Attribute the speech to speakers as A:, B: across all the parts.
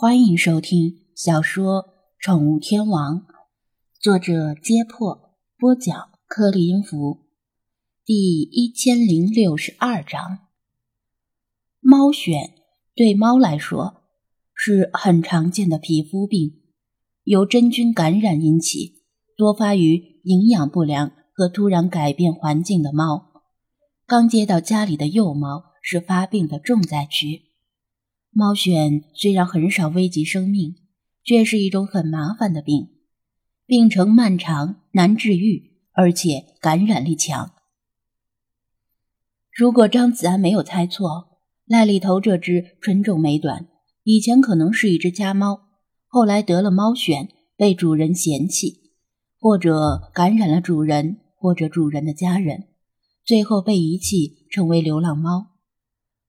A: 欢迎收听小说《宠物天王》，作者：揭破，播讲：克里音符，第一千零六十二章。猫癣对猫来说是很常见的皮肤病，由真菌感染引起，多发于营养不良和突然改变环境的猫。刚接到家里的幼猫是发病的重灾区。猫癣虽然很少危及生命，却是一种很麻烦的病，病程漫长、难治愈，而且感染力强。如果张子安没有猜错，赖里头这只纯种美短以前可能是一只家猫，后来得了猫癣，被主人嫌弃，或者感染了主人，或者主人的家人，最后被遗弃，成为流浪猫。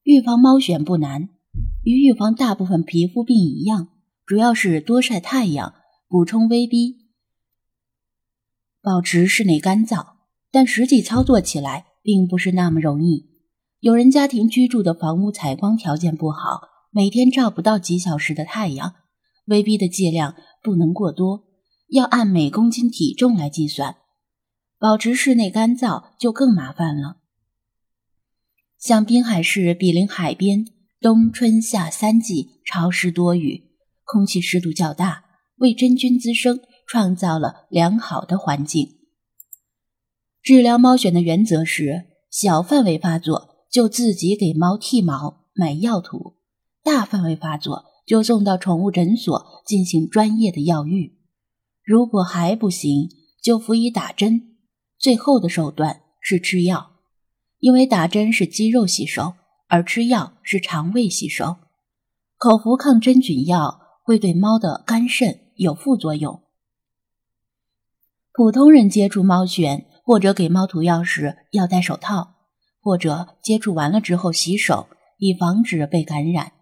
A: 预防猫癣不难。与预防大部分皮肤病一样，主要是多晒太阳、补充威 B、保持室内干燥。但实际操作起来并不是那么容易。有人家庭居住的房屋采光条件不好，每天照不到几小时的太阳，威 B 的剂量不能过多，要按每公斤体重来计算。保持室内干燥就更麻烦了。像滨海市毗邻海边。冬春夏三季潮湿多雨，空气湿度较大，为真菌滋生创造了良好的环境。治疗猫癣的原则是：小范围发作就自己给猫剃毛、买药涂；大范围发作就送到宠物诊所进行专业的药浴。如果还不行，就辅以打针。最后的手段是吃药，因为打针是肌肉吸收。而吃药是肠胃吸收，口服抗真菌药会对猫的肝肾有副作用。普通人接触猫癣或者给猫涂药时要戴手套，或者接触完了之后洗手，以防止被感染。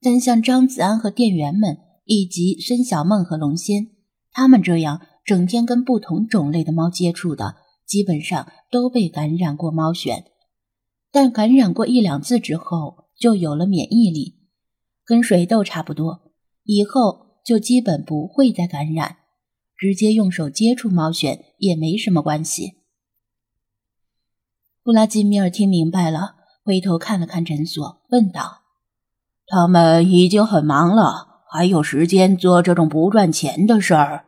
A: 但像张子安和店员们，以及孙小梦和龙仙，他们这样整天跟不同种类的猫接触的，基本上都被感染过猫癣。但感染过一两次之后，就有了免疫力，跟水痘差不多，以后就基本不会再感染。直接用手接触猫癣也没什么关系。布拉基米尔听明白了，回头看了看诊所，问道：“
B: 他们已经很忙了，还有时间做这种不赚钱的事儿？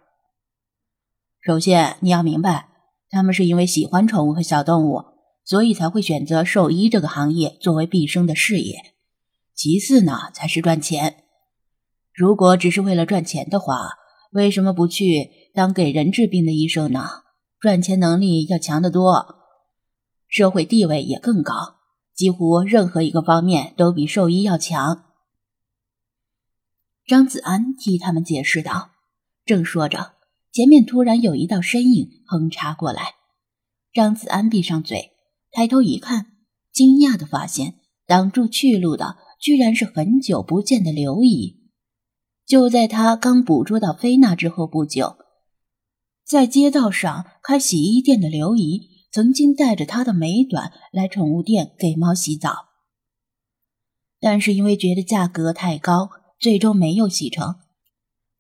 C: 首先，你要明白，他们是因为喜欢宠物和小动物。”所以才会选择兽医这个行业作为毕生的事业。其次呢，才是赚钱。如果只是为了赚钱的话，为什么不去当给人治病的医生呢？赚钱能力要强得多，社会地位也更高，几乎任何一个方面都比兽医要强。
A: 张子安替他们解释道。正说着，前面突然有一道身影横插过来，张子安闭上嘴。抬头一看，惊讶的发现挡住去路的居然是很久不见的刘姨。就在他刚捕捉到菲娜之后不久，在街道上开洗衣店的刘姨曾经带着她的美短来宠物店给猫洗澡，但是因为觉得价格太高，最终没有洗成。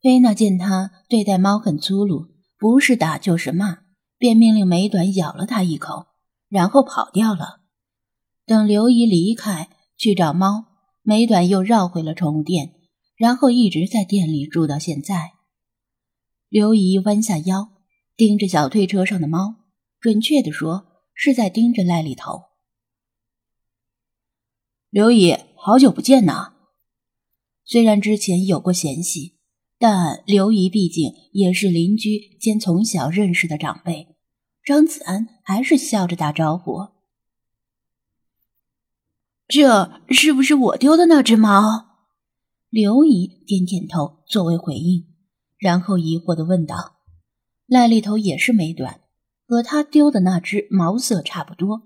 A: 菲娜见他对待猫很粗鲁，不是打就是骂，便命令美短咬了他一口。然后跑掉了。等刘姨离开去找猫，美短又绕回了宠物店，然后一直在店里住到现在。刘姨弯下腰，盯着小推车上的猫，准确的说，是在盯着赖里头。
C: 刘姨，好久不见呐！
A: 虽然之前有过嫌隙，但刘姨毕竟也是邻居兼从小认识的长辈。张子安还是笑着打招呼：“
D: 这是不是我丢的那只猫？”
A: 刘姨点点头作为回应，然后疑惑的问道：“赖里头也是美短，和他丢的那只毛色差不多。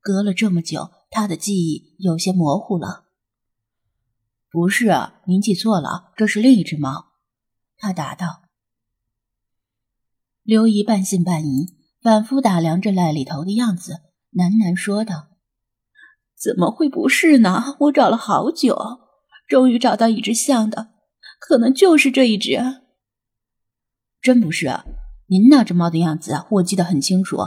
A: 隔了这么久，他的记忆有些模糊了。”“
C: 不是，您记错了，这是另一只猫。”
A: 他答道。刘姨半信半疑。反复打量着赖里头的样子，喃喃说道：“
D: 怎么会不是呢？我找了好久，终于找到一只像的，可能就是这一只。
A: 真不是，您那只猫的样子我记得很清楚，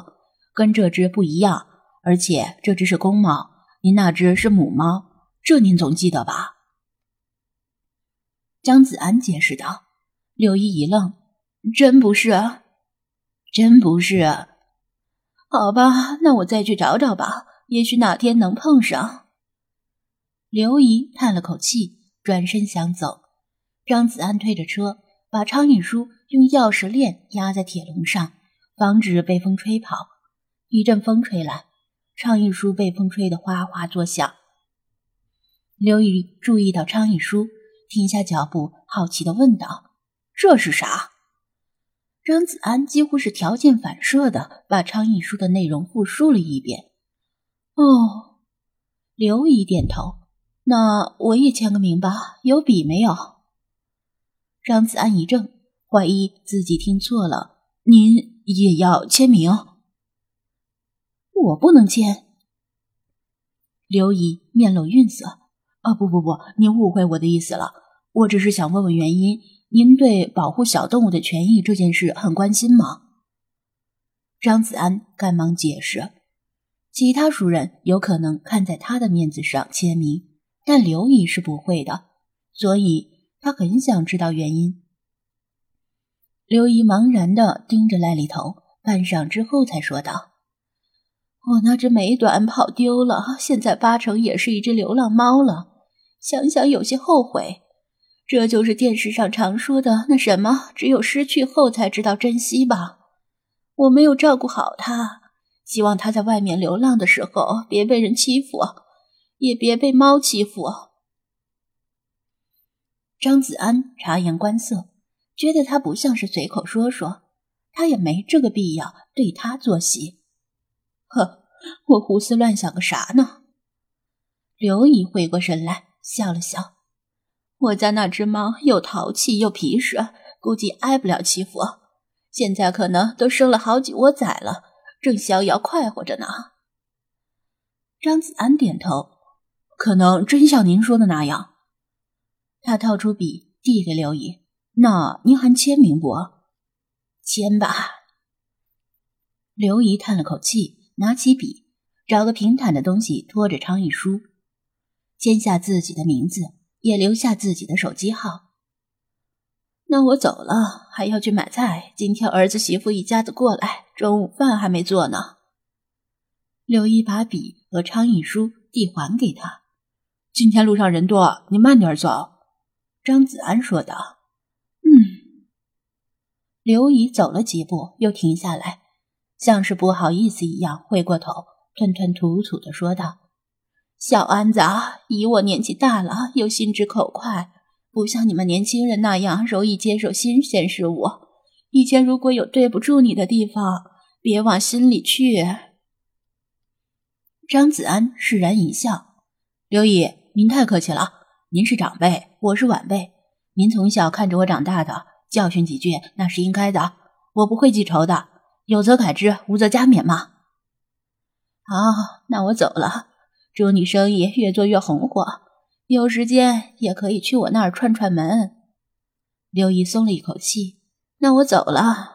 A: 跟这只不一样，而且这只是公猫，您那只是母猫，这您总记得吧？张子安解释道。
D: 刘姨一愣：“真不是，
A: 真不是。
D: 好吧，那我再去找找吧，也许哪天能碰上。”
A: 刘姨叹了口气，转身想走。张子安推着车，把昌印书用钥匙链压在铁笼上，防止被风吹跑。一阵风吹来，昌印书被风吹得哗哗作响。刘姨注意到昌印书，停下脚步，好奇地问道。这是啥？张子安几乎是条件反射的把倡议书的内容复述了一遍。
D: 哦，
A: 刘姨点头。那我也签个名吧，有笔没有？张子安一怔，怀疑自己听错了。您也要签名？
D: 我不能签。
A: 刘姨面露愠色。啊，不不不，您误会我的意思了。我只是想问问原因。您对保护小动物的权益这件事很关心吗？张子安赶忙解释，其他熟人有可能看在他的面子上签名，但刘姨是不会的，所以他很想知道原因。刘姨茫然的盯着赖里头，半晌之后才说道：“
D: 我那只美短跑丢了，现在八成也是一只流浪猫了，想想有些后悔。”这就是电视上常说的那什么，只有失去后才知道珍惜吧。我没有照顾好他，希望他在外面流浪的时候别被人欺负，也别被猫欺负。
A: 张子安察言观色，觉得他不像是随口说说，他也没这个必要对他作戏。
D: 呵，我胡思乱想个啥呢？
A: 刘姨回过神来，笑了笑。
D: 我家那只猫又淘气又皮实，估计挨不了欺负。现在可能都生了好几窝崽了，正逍遥快活着呢。
A: 张子安点头，可能真像您说的那样。他掏出笔递给刘姨：“那您还签名不？”“
D: 签吧。”
A: 刘姨叹了口气，拿起笔，找个平坦的东西托着昌一书，签下自己的名字。也留下自己的手机号。
D: 那我走了，还要去买菜。今天儿子媳妇一家子过来，中午饭还没做呢。
A: 刘姨把笔和倡议书递还给他。今天路上人多，你慢点走。张子安说道。
D: 嗯。
A: 刘姨走了几步，又停下来，像是不好意思一样，回过头，吞吞吐吐的说道。
D: 小安子，以我年纪大了，又心直口快，不像你们年轻人那样容易接受新鲜事物。以前如果有对不住你的地方，别往心里去。
A: 张子安释然一笑：“刘姨，您太客气了。您是长辈，我是晚辈，您从小看着我长大的，教训几句那是应该的。我不会记仇的，有则改之，无则加勉嘛。”
D: 好，那我走了。祝你生意越做越红火，有时间也可以去我那儿串串门。
A: 刘姨松了一口气，
D: 那我走了。